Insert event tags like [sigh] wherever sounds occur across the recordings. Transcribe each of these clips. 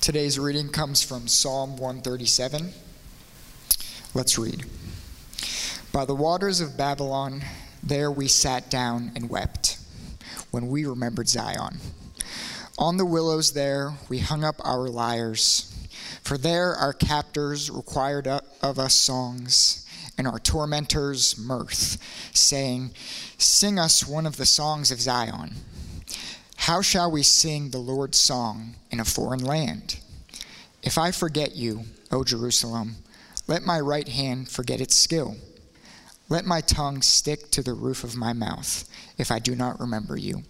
Today's reading comes from Psalm 137. Let's read. By the waters of Babylon, there we sat down and wept when we remembered Zion. On the willows there we hung up our lyres, for there our captors required of us songs, and our tormentors mirth, saying, Sing us one of the songs of Zion. How shall we sing the Lord's song in a foreign land? If I forget you, O Jerusalem, let my right hand forget its skill. Let my tongue stick to the roof of my mouth if I do not remember you,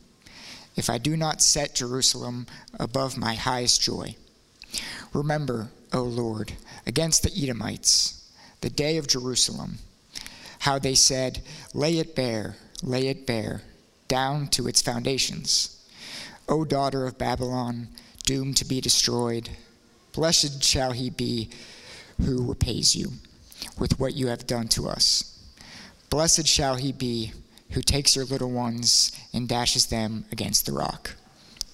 if I do not set Jerusalem above my highest joy. Remember, O Lord, against the Edomites, the day of Jerusalem, how they said, Lay it bare, lay it bare, down to its foundations. O daughter of Babylon, doomed to be destroyed, blessed shall he be who repays you with what you have done to us. Blessed shall he be who takes your little ones and dashes them against the rock.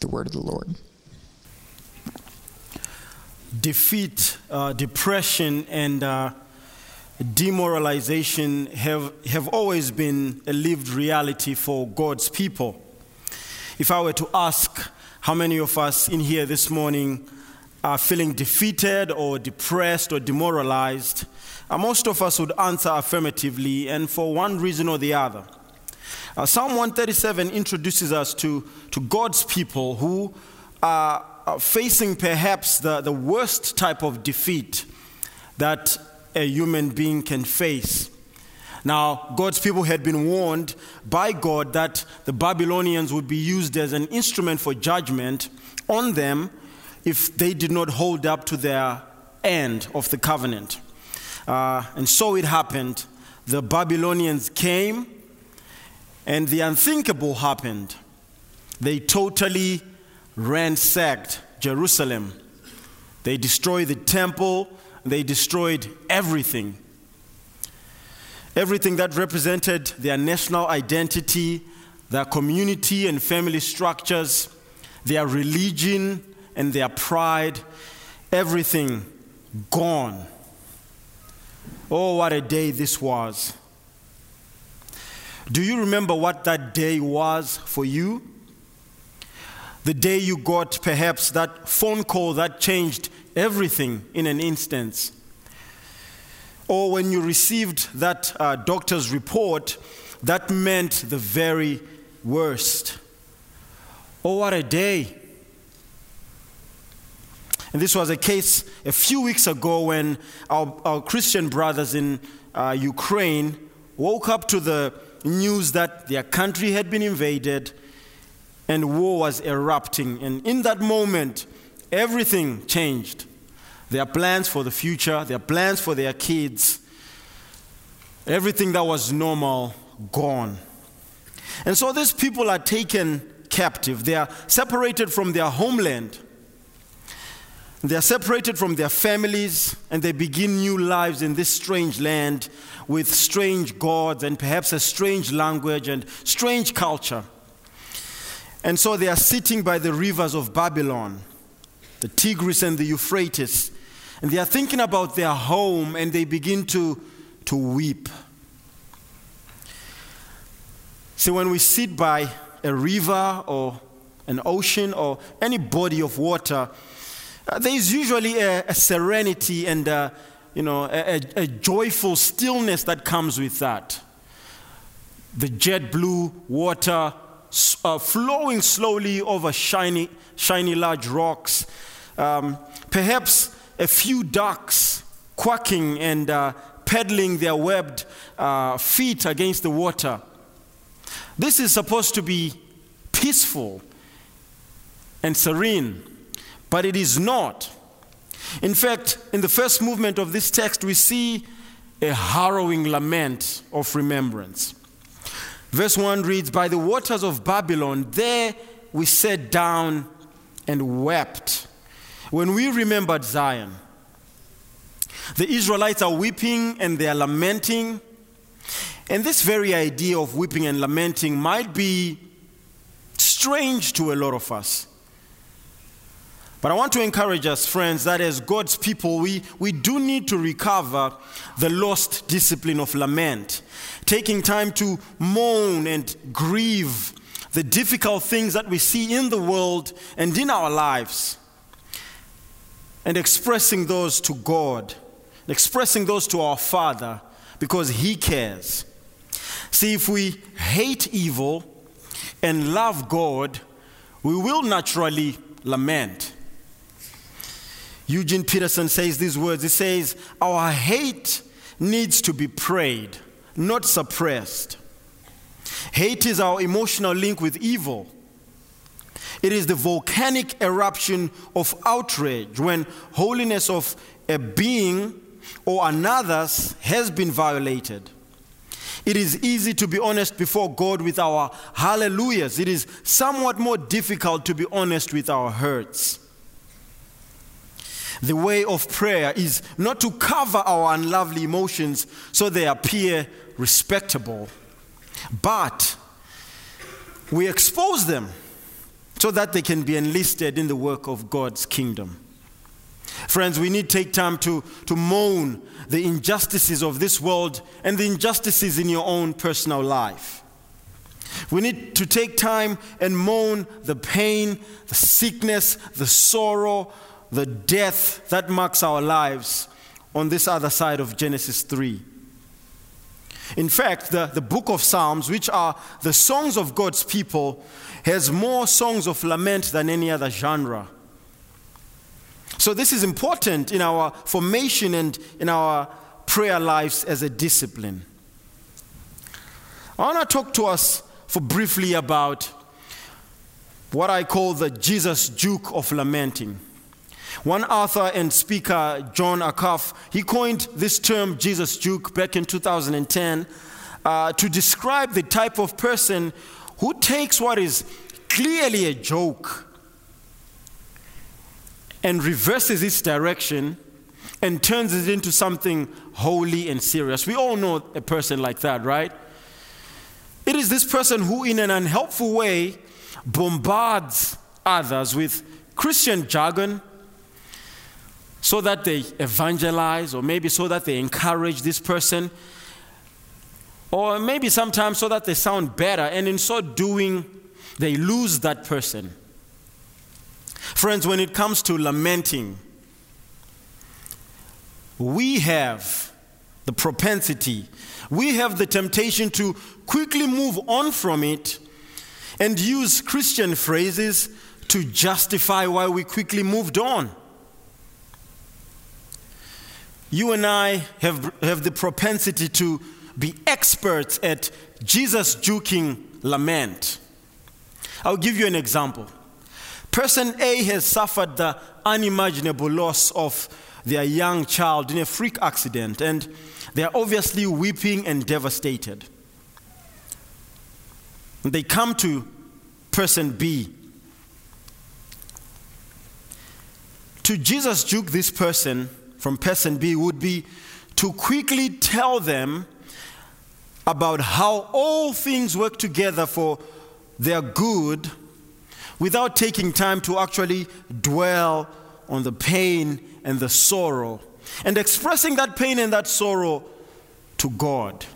The word of the Lord. Defeat, uh, depression, and uh, demoralization have, have always been a lived reality for God's people. If I were to ask how many of us in here this morning are feeling defeated or depressed or demoralized, uh, most of us would answer affirmatively, and for one reason or the other. Uh, Psalm 137 introduces us to, to God's people who are, facing perhaps the, the worst type of defeat that a human being can face. Now, God's people had been warned by God that the Babylonians would be used as an instrument for judgment on them if they did not hold up to their end of the covenant. Uh, and so it happened. The Babylonians came, and the unthinkable happened. They totally ransacked Jerusalem. They destroyed the temple, they destroyed everything. Everything that represented their national identity, their community and family structures, their religion and their pride, everything gone. Oh, what a day this was. Do you remember what that day was for you? The day you got perhaps that phone call that changed everything in an instant. Or when you received that uh, doctor's report that meant the very worst. Oh, what a day. And this was a case a few weeks ago when our, our Christian brothers in uh, Ukraine woke up to the news that their country had been invaded and war was erupting. And in that moment, everything changed. Their plans for the future, their plans for their kids, everything that was normal, gone. And so these people are taken captive. They are separated from their homeland. They are separated from their families and they begin new lives in this strange land with strange gods and perhaps a strange language and strange culture. And so they are sitting by the rivers of Babylon, the Tigris and the Euphrates, and they are thinking about their home and they begin to, to weep. See, when we sit by a river or an ocean or any body of water, uh, there is usually a, a serenity and a, you know, a, a, joyful stillness that comes with that. The jet blue water uh, flowing slowly over shiny, shiny large rocks. Um, perhaps a few ducks quacking and uh, peddling their webbed uh, feet against the water. This is supposed to be peaceful and serene but it is not. In fact, in the first movement of this text, we see a harrowing lament of remembrance. Verse 1 reads By the waters of Babylon, there we sat down and wept when we remembered Zion. The Israelites are weeping and they are lamenting. And this very idea of weeping and lamenting might be strange to a lot of us. But I want to encourage us, friends, that as God's people, we, we do need to recover the lost discipline of lament, taking time to moan and grieve the difficult things that we see in the world and in our lives, and expressing those to God, expressing those to our Father, because He cares. See, if we hate evil and love God, we will naturally lament. Eugene Peterson says these words He says, Our hate needs to be prayed, not suppressed. Hate is our emotional link with evil. It is the volcanic eruption of outrage when holiness of a being or another's has been violated. It is easy to be honest before God with our hallelujahs. It is somewhat more difficult to be honest with our hurts. The way of prayer is not to cover our unlovely emotions so they appear respectable, but we expose them so that they can be enlisted in the work of God's kingdom. Friends, we need to take time to, to moan the injustices of this world and the injustices in your own personal life. We need to take time and moan the pain, the sickness, the sorrow, the death that marks our lives on this other side of Genesis 3. In fact, the, the book of Psalms, which are the songs of God's people, has more songs of lament than any other genre. So, this is important in our formation and in our prayer lives as a discipline. I want to talk to us for briefly about what I call the Jesus Juke of lamenting. One author and speaker, Jon Acuff, he coined this term Jesus Juke back in 2010 uh, to describe the type of person who takes what is clearly a joke and reverses its direction and turns it into something holy and serious. We all know a person like that, right? It is this person who, in an unhelpful way, bombards others with Christian jargon so that they evangelize, or maybe so that they encourage this person, or maybe sometimes so that they sound better, and in so doing, they lose that person. Friends, when it comes to lamenting, we have the propensity, we have the temptation to quickly move on from it and use Christian phrases to justify why we quickly moved on. You and I have, have the propensity to be experts at Jesus juking lament. I'll give you an example. Person A has suffered the unimaginable loss of their young child in a freak accident, and they are obviously weeping and devastated. They come to person B. To Jesus juke this person from person B would be to quickly tell them about how all things work together for their good without taking time to actually dwell on the pain and the sorrow and expressing that pain and that sorrow to God.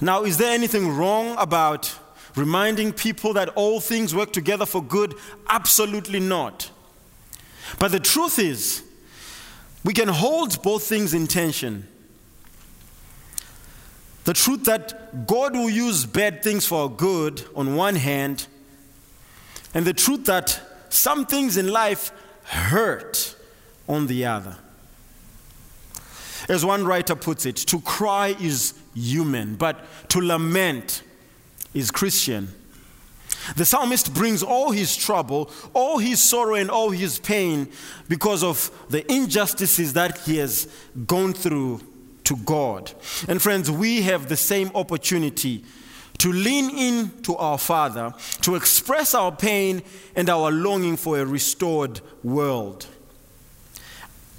Now, is there anything wrong about reminding people that all things work together for good? Absolutely not. But the truth is, we can hold both things in tension. The truth that God will use bad things for good on one hand, and the truth that some things in life hurt on the other. As one writer puts it, to cry is human, but to lament is Christian. The psalmist brings all his trouble, all his sorrow, and all his pain because of the injustices that he has gone through to God. And friends, we have the same opportunity to lean in to our Father, to express our pain and our longing for a restored world.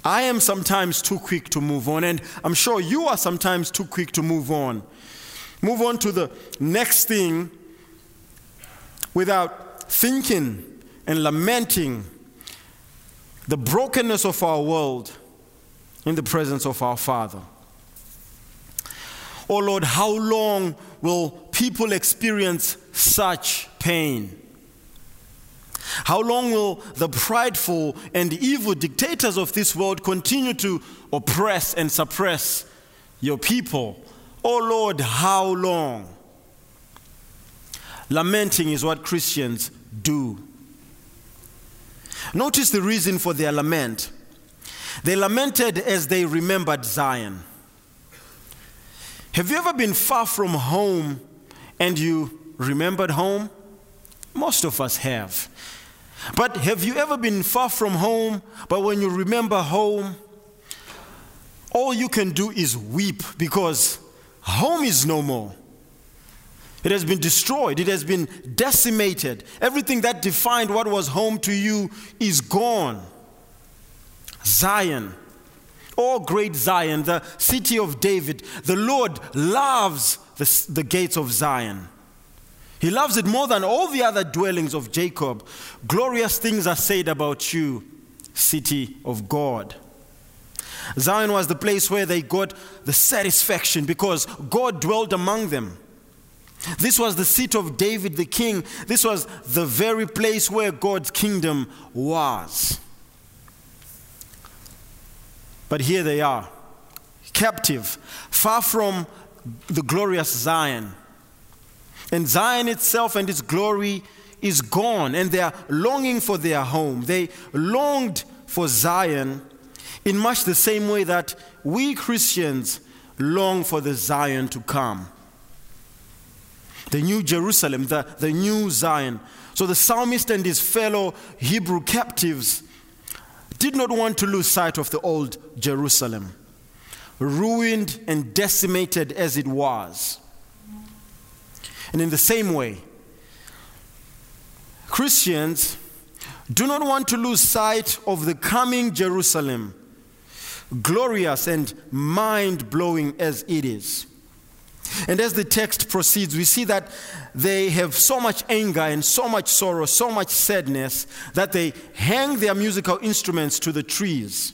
I am sometimes too quick to move on, and I'm sure you are sometimes too quick to move on. Move on to the next thing without thinking and lamenting the brokenness of our world in the presence of our Father. Oh Lord, how long will people experience such pain? How long will the prideful and evil dictators of this world continue to oppress and suppress your people? Oh Lord, how long? Lamenting is what Christians do. Notice the reason for their lament. They lamented as they remembered Zion. Have you ever been far from home and you remembered home? Most of us have. But have you ever been far from home, but when you remember home, all you can do is weep because home is no more. It has been destroyed, it has been decimated. Everything that defined what was home to you is gone. Zion, oh great Zion, the city of David, the Lord loves the, the gates of Zion. He loves it more than all the other dwellings of Jacob. Glorious things are said about you, city of God. Zion was the place where they got the satisfaction because God dwelled among them. This was the seat of David the king. This was the very place where God's kingdom was. But here they are, captive, far from the glorious Zion. And Zion itself and its glory is gone, and they are longing for their home. They longed for Zion in much the same way that we Christians long for the Zion to come the new Jerusalem, the, the new Zion. So the psalmist and his fellow Hebrew captives did not want to lose sight of the old Jerusalem, ruined and decimated as it was. And in the same way, Christians do not want to lose sight of the coming Jerusalem, glorious and mind blowing as it is. And as the text proceeds, we see that they have so much anger and so much sorrow, so much sadness, that they hang their musical instruments to the trees.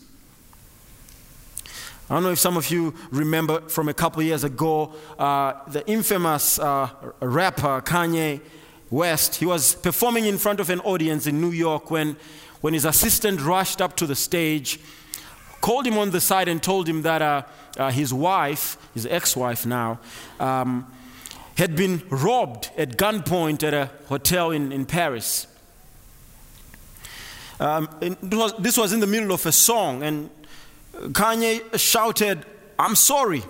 I don't know if some of you remember from a couple years ago, uh, the infamous uh, rapper Kanye West. He was performing in front of an audience in New York when, when his assistant rushed up to the stage, called him on the side, and told him that. Uh, uh, his wife, his ex wife now, um, had been robbed at gunpoint at a hotel in, in Paris. Um, was, this was in the middle of a song, and Kanye shouted, I'm sorry.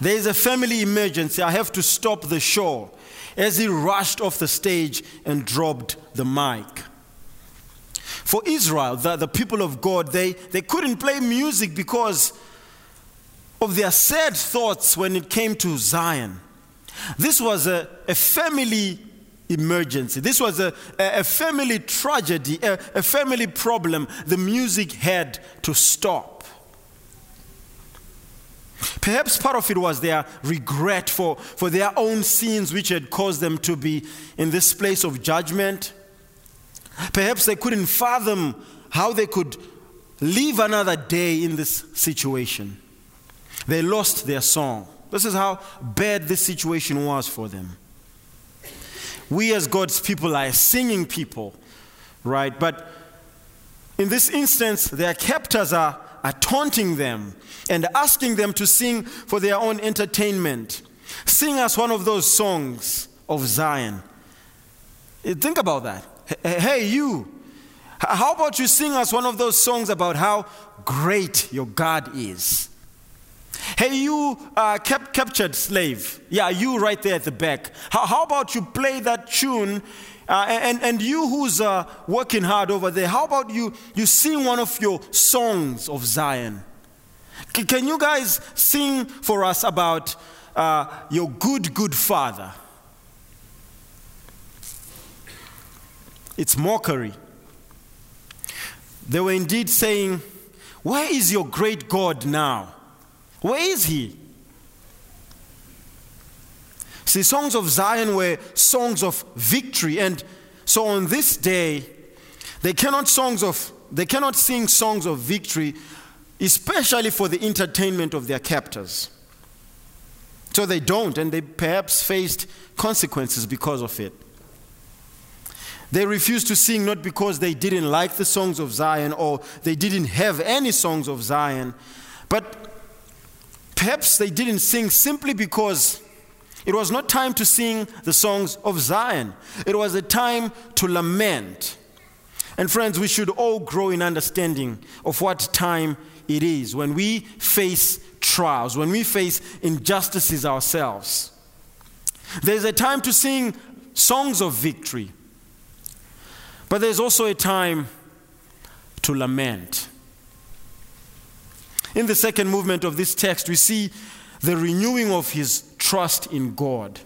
There is a family emergency. I have to stop the show. As he rushed off the stage and dropped the mic. For Israel, the, the people of God, they, they couldn't play music because of their sad thoughts when it came to Zion. This was a, a family emergency. This was a, a family tragedy, a, a family problem. The music had to stop. Perhaps part of it was their regret for, for their own sins, which had caused them to be in this place of judgment. Perhaps they couldn't fathom how they could live another day in this situation. They lost their song. This is how bad this situation was for them. We, as God's people, are singing people, right? But in this instance, their captors are, are taunting them and asking them to sing for their own entertainment. Sing us one of those songs of Zion. Eh, think about that. Hey, you, how about you sing us one of those songs about how great your God is? Hey, you uh, cap- captured slave. Yeah, you right there at the back. How, how about you play that tune? Uh, and, and you who's uh, working hard over there, how about you, you sing one of your songs of Zion? C- can you guys sing for us about uh, your good, good father? It's mockery. They were indeed saying, Where is your great God now? Where is he? See, songs of Zion were songs of victory, and so on this day, they cannot songs of they cannot sing songs of victory, especially for the entertainment of their captors. So they don't, and they perhaps faced consequences because of it. They refused to sing not because they didn't like the songs of Zion or they didn't have any songs of Zion, but perhaps they didn't sing simply because it was not time to sing the songs of Zion. It was a time to lament. And friends, we should all grow in understanding of what time it is when we face trials, when we face injustices ourselves. There's a time to sing songs of victory. But there's also a time to lament. In the second movement of this text, we see the renewing of his trust in God.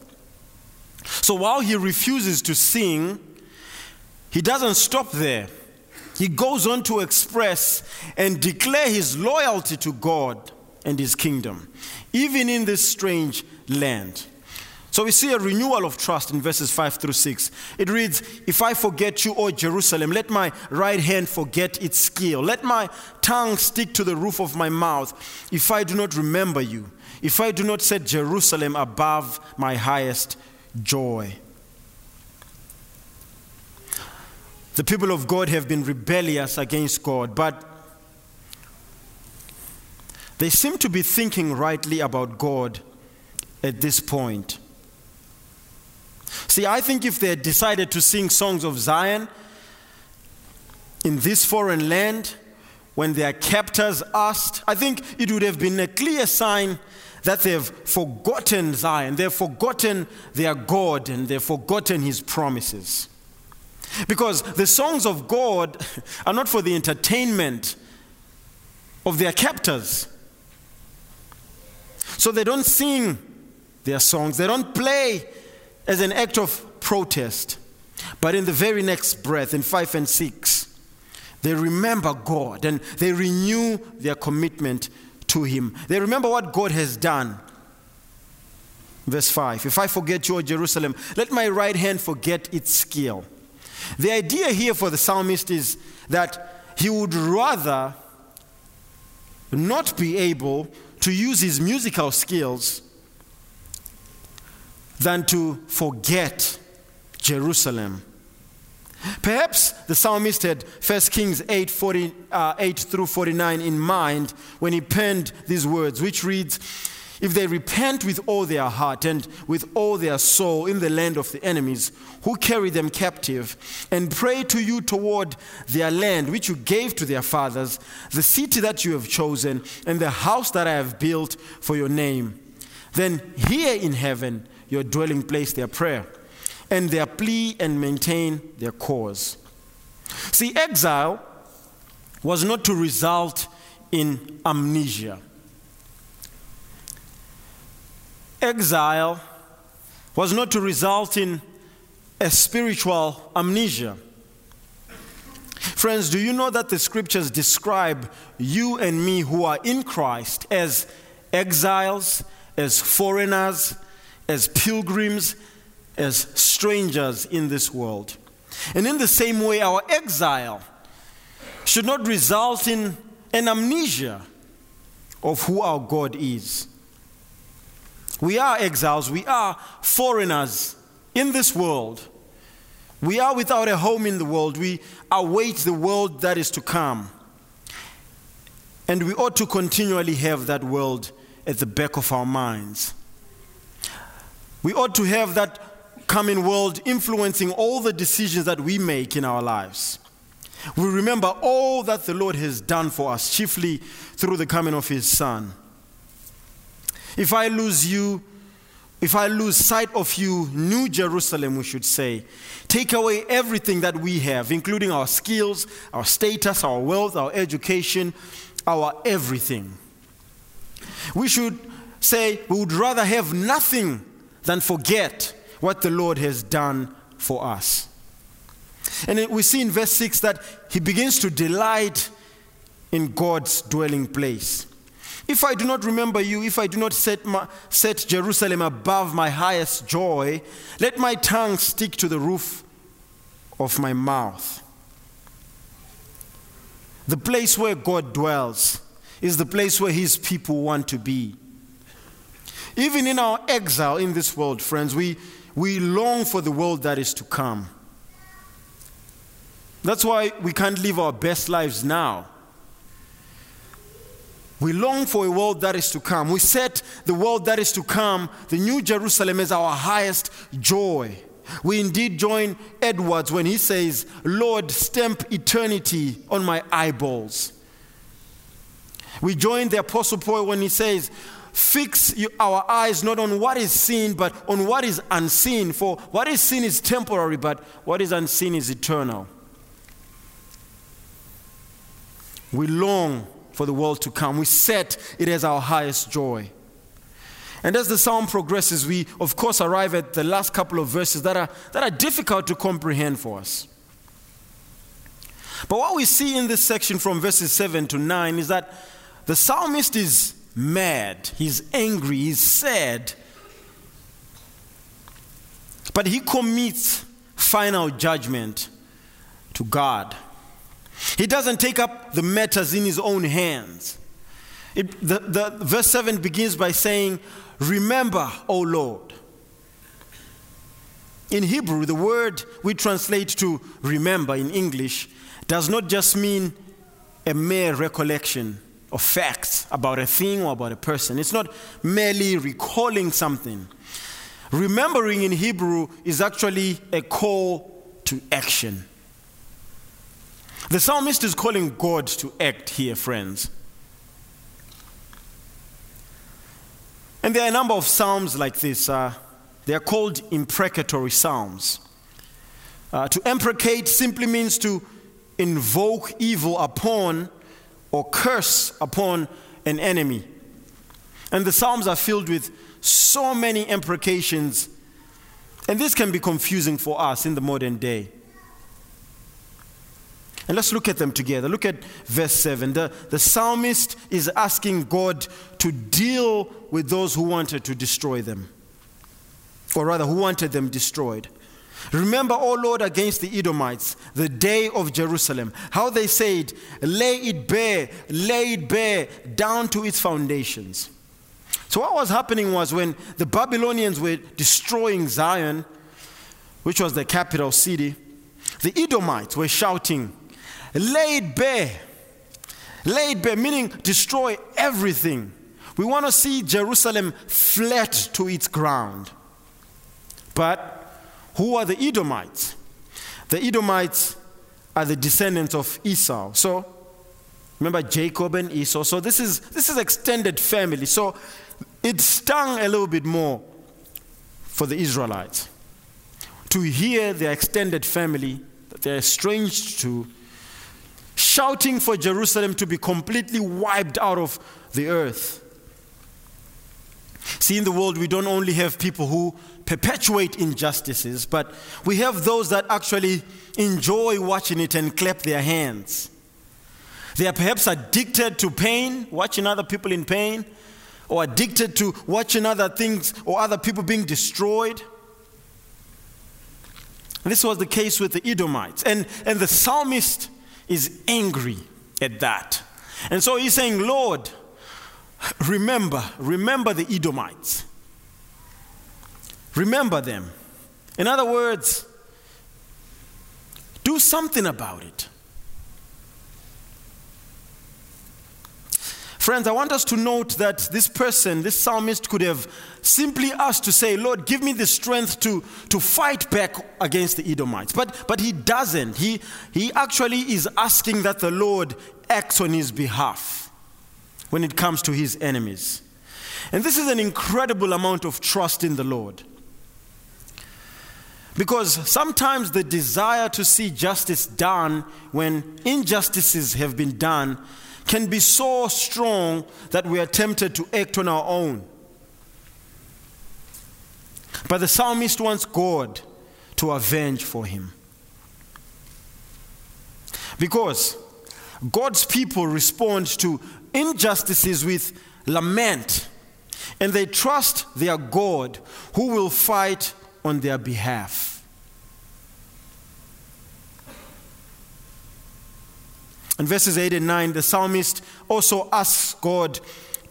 So while he refuses to sing, he doesn't stop there. He goes on to express and declare his loyalty to God and his kingdom, even in this strange land. So we see a renewal of trust in verses 5 through 6. It reads, If I forget you, O Jerusalem, let my right hand forget its skill. Let my tongue stick to the roof of my mouth. If I do not remember you, if I do not set Jerusalem above my highest joy. The people of God have been rebellious against God, but they seem to be thinking rightly about God at this point. See, I think if they had decided to sing songs of Zion in this foreign land, when their captors asked, I think it would have been a clear sign that they've forgotten Zion, they've forgotten their God, and they've forgotten His promises. Because the songs of God [laughs] are not for the entertainment of their captors. So they don't sing their songs, they don't play as an act of protest. But in the very next breath, in 5 and 6, they remember God and they renew their commitment to Him. They remember what God has done. Verse 5 If I forget you, Jerusalem, let my right hand forget its skill. The idea here for the psalmist is that he would rather not be able to use his musical skills than to forget Jerusalem. Perhaps the psalmist had 1 Kings 8, 40, uh, 8 through 49 in mind when he penned these words, which reads, If they repent with all their heart and with all their soul in the land of the enemies who carry them captive, and pray to you toward their land which you gave to their fathers, the city that you have chosen, and the house that I have built for your name, then hear in heaven your dwelling place their prayer and their plea and maintain their cause. See, exile was not to result in amnesia. Exile was not to result in a spiritual amnesia. Friends, do you know that the scriptures describe you and me who are in Christ as exiles, as foreigners, as pilgrims, as strangers in this world. And in the same way, our exile should not result in an amnesia of who our God is. We are exiles, we are foreigners in this world. We are without a home in the world. We await the world that is to come. And we ought to continually have that world at the back of our minds. We ought to have that coming world influencing all the decisions that we make in our lives. We remember all that the Lord has done for us, chiefly through the coming of His Son. If I lose you, if I lose sight of you, New Jerusalem, we should say, take away everything that we have, including our skills, our status, our wealth, our education, our everything. We should say we would rather have nothing than forget what the Lord has done for us. And we see in verse 6 that he begins to delight in God's dwelling place. If I do not remember you, if I do not set, my, set Jerusalem above my highest joy, let my tongue stick to the roof of my mouth. The place where God dwells is the place where his people want to be. Even in our exile in this world, friends, we, we long for the world that is to come. That's why we can't live our best lives now. We long for a world that is to come. We set the world that is to come, the New Jerusalem, as our highest joy. We indeed join Edwards when he says, Lord, stamp eternity on my eyeballs. We join the Apostle Paul when he says, Fix our eyes not on what is seen, but on what is unseen. For what is seen is temporary, but what is unseen is eternal. We long for the world to come. We set it as our highest joy. And as the psalm progresses, we of course arrive at the last couple of verses that are, that are difficult to comprehend for us. But what we see in this section from verses 7 to 9 is that the psalmist is mad, he's angry, he's sad. But he commits final judgment to God. He doesn't take up the matters in his own hands. It, the, the, verse 7 begins by saying, Remember, O Lord. In Hebrew, the word we translate to remember in English does not just mean a mere recollection of facts about a thing or about a person. It's not merely recalling something. Remembering in Hebrew is actually a call to action. The psalmist is calling God to act here, friends. And there are a number of psalms like this. Uh, they are called imprecatory psalms. Uh, to imprecate simply means to invoke evil upon or curse upon an enemy. And the psalms are filled with so many imprecations, and this can be confusing for us in the modern day. And let's look at them together. Look at verse 7. The, the psalmist is asking God to deal with those who wanted to destroy them, or rather, who wanted them destroyed. Remember, O Lord, against the Edomites, the day of Jerusalem, how they said, Lay it bare, lay it bare, down to its foundations. So, what was happening was when the Babylonians were destroying Zion, which was the capital city, the Edomites were shouting, Lay it bare. lay it bare, meaning destroy everything. We want to see Jerusalem flat to its ground. But who are the Edomites? The Edomites are the descendants of Esau. So remember Jacob and Esau. So this is this is extended family. So it stung a little bit more for the Israelites to hear their extended family that they're estranged to shouting for Jerusalem to be completely wiped out of the earth. See, in the world, we don't only have people who perpetuate injustices, but we have those that actually enjoy watching it and clap their hands. They are perhaps addicted to pain, watching other people in pain, or addicted to watching other things or other people being destroyed. This was the case with the Edomites. And, and the psalmist is angry at that. And so he's saying, Lord, remember, remember the Edomites. Remember them. In other words, do something about it. Friends, I want us to note that this person, this psalmist, could have simply asked to say, Lord, give me the strength to, to fight back against the Edomites. But, but he doesn't. He, he actually is asking that the Lord acts on his behalf when it comes to his enemies. And this is an incredible amount of trust in the Lord. Because sometimes the desire to see justice done when injustices have been done can be so strong that we are tempted to act on our own. But the psalmist wants God to avenge for him. Because God's people respond to injustices with lament, and they trust their God who will fight on their behalf. In verses 8 and 9, the psalmist also asks God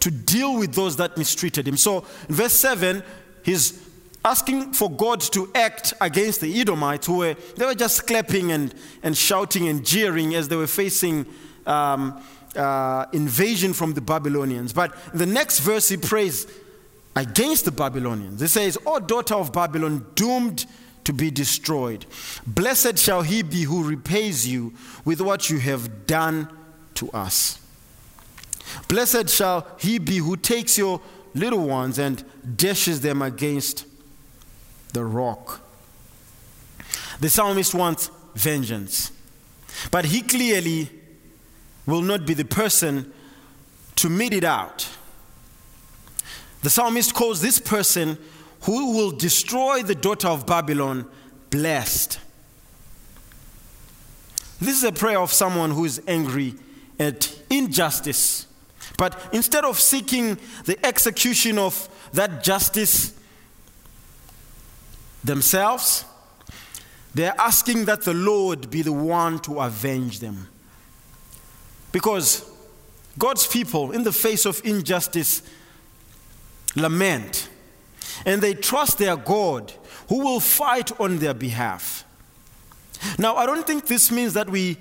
to deal with those that mistreated him. So, in verse 7, he's asking for God to act against the Edomites, who were, they were just clapping and, and shouting and jeering as they were facing um, uh, invasion from the Babylonians. But the next verse, he prays against the Babylonians. He says, O daughter of Babylon, doomed to be destroyed. Blessed shall he be who repays you with what you have done to us. Blessed shall he be who takes your little ones and dashes them against the rock. The psalmist wants vengeance, but he clearly will not be the person to mete it out. The psalmist calls this person who will destroy the daughter of Babylon blessed. This is a prayer of someone who is angry at injustice. But instead of seeking the execution of that justice themselves, they're asking that the Lord be the one to avenge them. Because God's people, in the face of injustice, lament and they trust their God who will fight on their behalf. Now, I don't think this means that we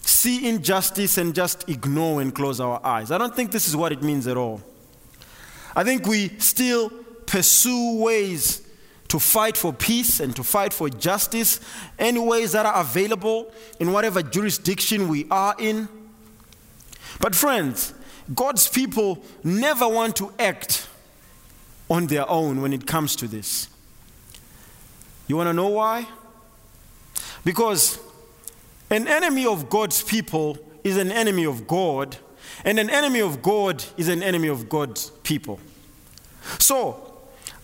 see injustice and just ignore and close our eyes. I don't think this is what it means at all. I think we still pursue ways to fight for peace and to fight for justice, any ways that are available in whatever jurisdiction we are in. But, friends, God's people never want to act on their own when it comes to this. You want to know why? Because an enemy of God's people is an enemy of God, and an enemy of God is an enemy of God's people. So,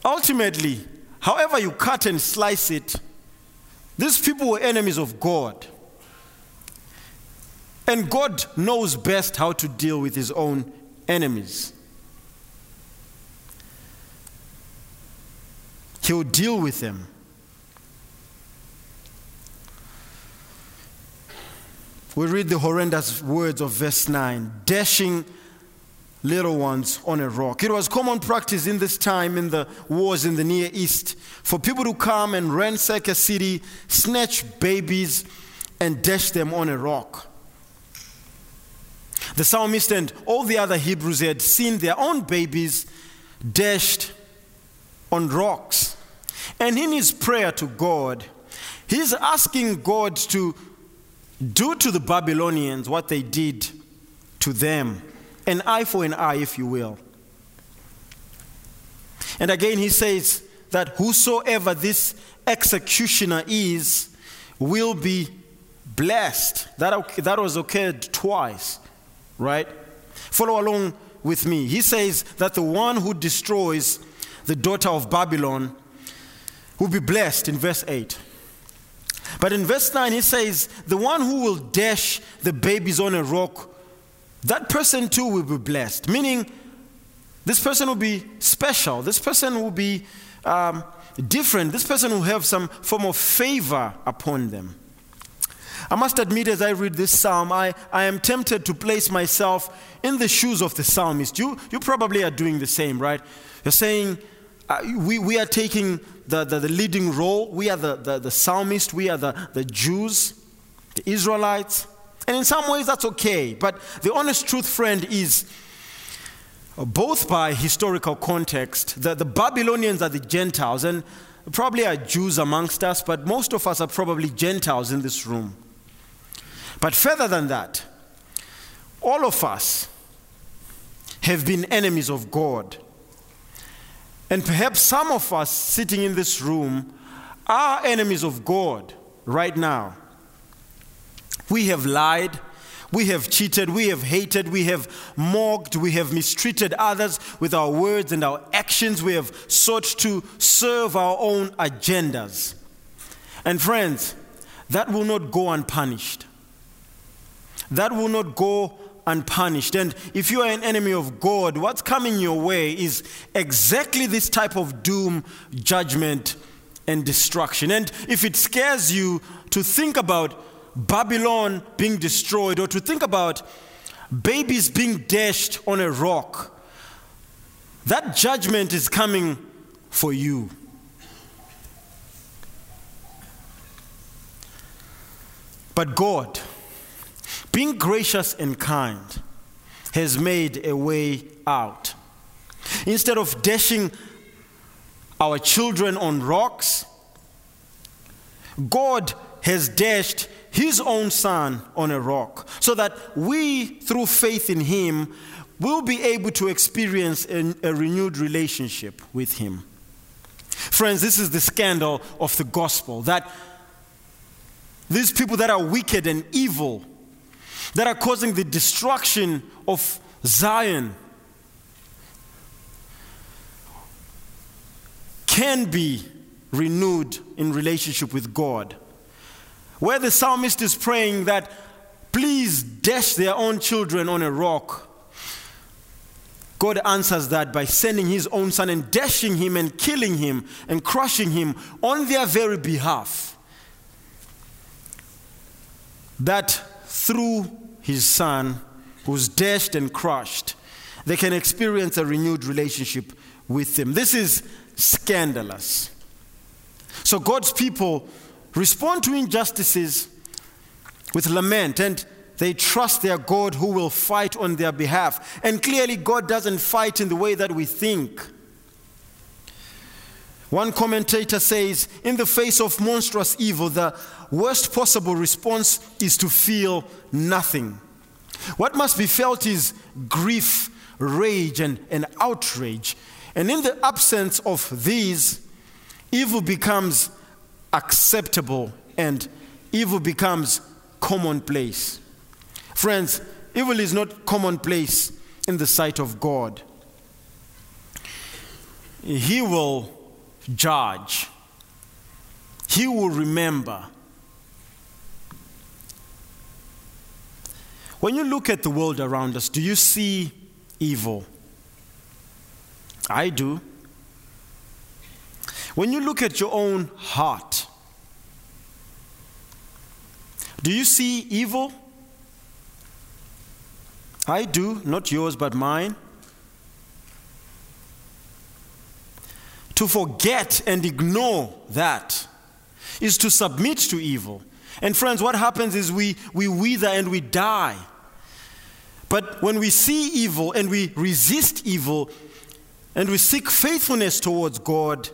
ultimately, however you cut and slice it, these people were enemies of God. And God knows best how to deal with his own enemies. He'll deal with them. We read the horrendous words of verse 9 dashing little ones on a rock. It was common practice in this time in the wars in the Near East for people to come and ransack a city, snatch babies, and dash them on a rock. The psalmist and all the other Hebrews had seen their own babies dashed on rocks. And in his prayer to God, he's asking God to do to the Babylonians what they did to them an eye for an eye, if you will. And again, he says that whosoever this executioner is will be blessed. That, that was occurred twice, right? Follow along with me. He says that the one who destroys the daughter of Babylon will be blessed in verse 8. But in verse 9, he says, The one who will dash the babies on a rock, that person too will be blessed. Meaning, this person will be special. This person will be um, different. This person will have some form of favor upon them. I must admit, as I read this psalm, I, I am tempted to place myself in the shoes of the psalmist. You, you probably are doing the same, right? You're saying, uh, we, we are taking the, the, the, leading role. We are the, the, the psalmist. We are the, the Jews, the Israelites. And in some ways, that's okay. But the honest truth, friend, is both by historical context, the, the Babylonians are the Gentiles, and probably are Jews amongst us, but most of us are probably Gentiles in this room. But further than that, all of us have been enemies of God. And perhaps some of us sitting in this room are enemies of God right now. We have lied, we have cheated, we have hated, we have mocked, we have mistreated others with our words and our actions. We have sought to serve our own agendas. And friends, that will not go unpunished. That will not go unpunished. And if you are an enemy of God, what's coming your way is exactly this type of doom, judgment, and destruction. And if it scares you to think about Babylon being destroyed or to think about babies being dashed on a rock, that judgment is coming for you. But God, being gracious and kind, has made a way out. Instead of dashing our children on rocks, God has dashed his own son on a rock so that we, through faith in him, will be able to experience a, a, renewed relationship with him. Friends, this is the scandal of the gospel that these people that are wicked and evil, that are causing the destruction of Zion, can be renewed in relationship with God. Where the psalmist is praying that, please dash their own children on a rock. God answers that by sending his own son and dashing him and killing him and crushing him on their very behalf. That through his son, who's dashed and crushed, they can experience a renewed relationship with him. This is scandalous. So God's people respond to injustices with lament and they trust their God who will fight on their behalf. And clearly, God doesn't fight in the way that we think. One commentator says, in the face of monstrous evil, the worst possible response is to feel nothing. What must be felt is grief, rage, and, and outrage. And in the absence of these, evil becomes acceptable and evil becomes commonplace. Friends, evil is not commonplace in the sight of God. He will judge, He will remember. When you look at the world around us, do you see evil? I do. When you look at your own heart, do you see evil? I do, not yours, but mine. To forget and ignore that is to submit to evil. And friends, what happens is we, we wither and we die. But when we see evil and we resist evil, and we seek faithfulness towards God,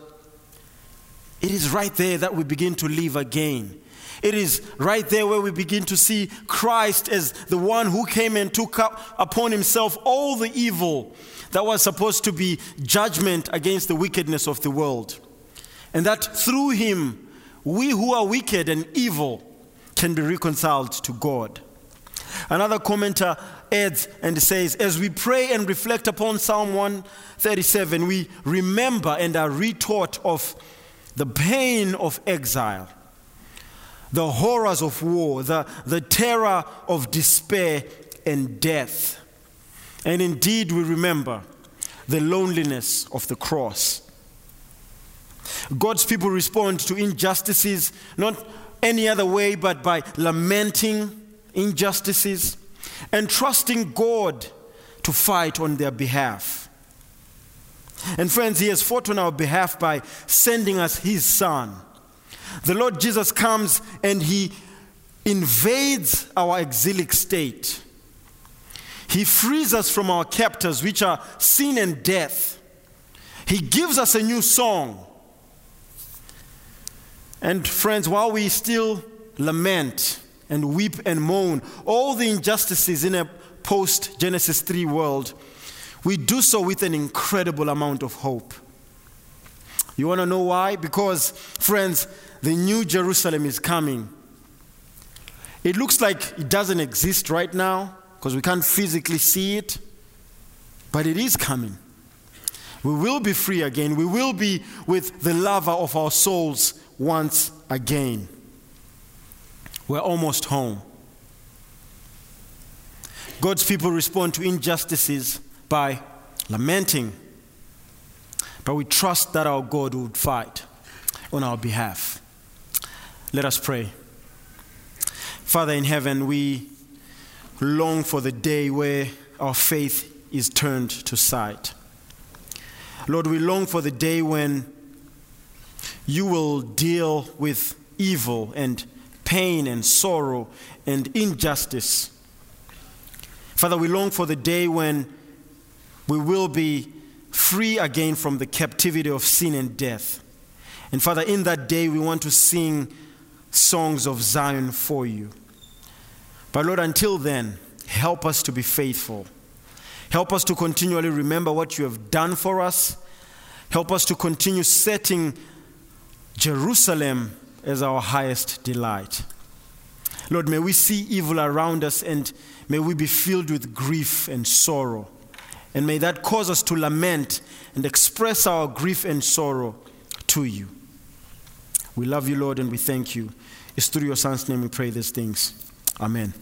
it is right there that we begin to live again. It is right there where we begin to see Christ as the one who came and took up upon himself all the evil that was supposed to be judgment against the wickedness of the world. And that through him, we who are wicked and evil can be reconciled to God. Another commenter adds and says, As we pray and reflect upon Psalm 137, we remember and are retaught of the pain of exile, the horrors of war, the, the terror of despair and death. And indeed, we remember the loneliness of the cross. God's people respond to injustices not any other way but by lamenting injustices and trusting God to fight on their behalf. And friends, He has fought on our behalf by sending us His Son. The Lord Jesus comes and He invades our exilic state. He frees us from our captors, which are sin and death. He gives us a new song. And friends, while we still lament, and weep and moan all the injustices in a post Genesis 3 world, we do so with an incredible amount of hope. You want to know why? Because, friends, the new Jerusalem is coming. It looks like it doesn't exist right now because we can't physically see it, but it is coming. We will be free again. We will be with the lover of our souls once again. We're almost home. God's people respond to injustices by lamenting, but we trust that our God would fight on our behalf. Let us pray. Father in heaven, we long for the day where our faith is turned to sight. Lord, we long for the day when you will deal with evil and pain and sorrow and injustice. Father, we long for the day when we will be free again from the captivity of sin and death. And Father, in that day, we want to sing songs of Zion for you. But Lord, until then, help us to be faithful. Help us to continually remember what you have done for us. Help us to continue setting Jerusalem as our highest delight. Lord, may we see evil around us and may we be filled with grief and sorrow. And may that cause us to lament and express our grief and sorrow to you. We love you, Lord, and we thank you. It's through your Son's name we pray these things. Amen.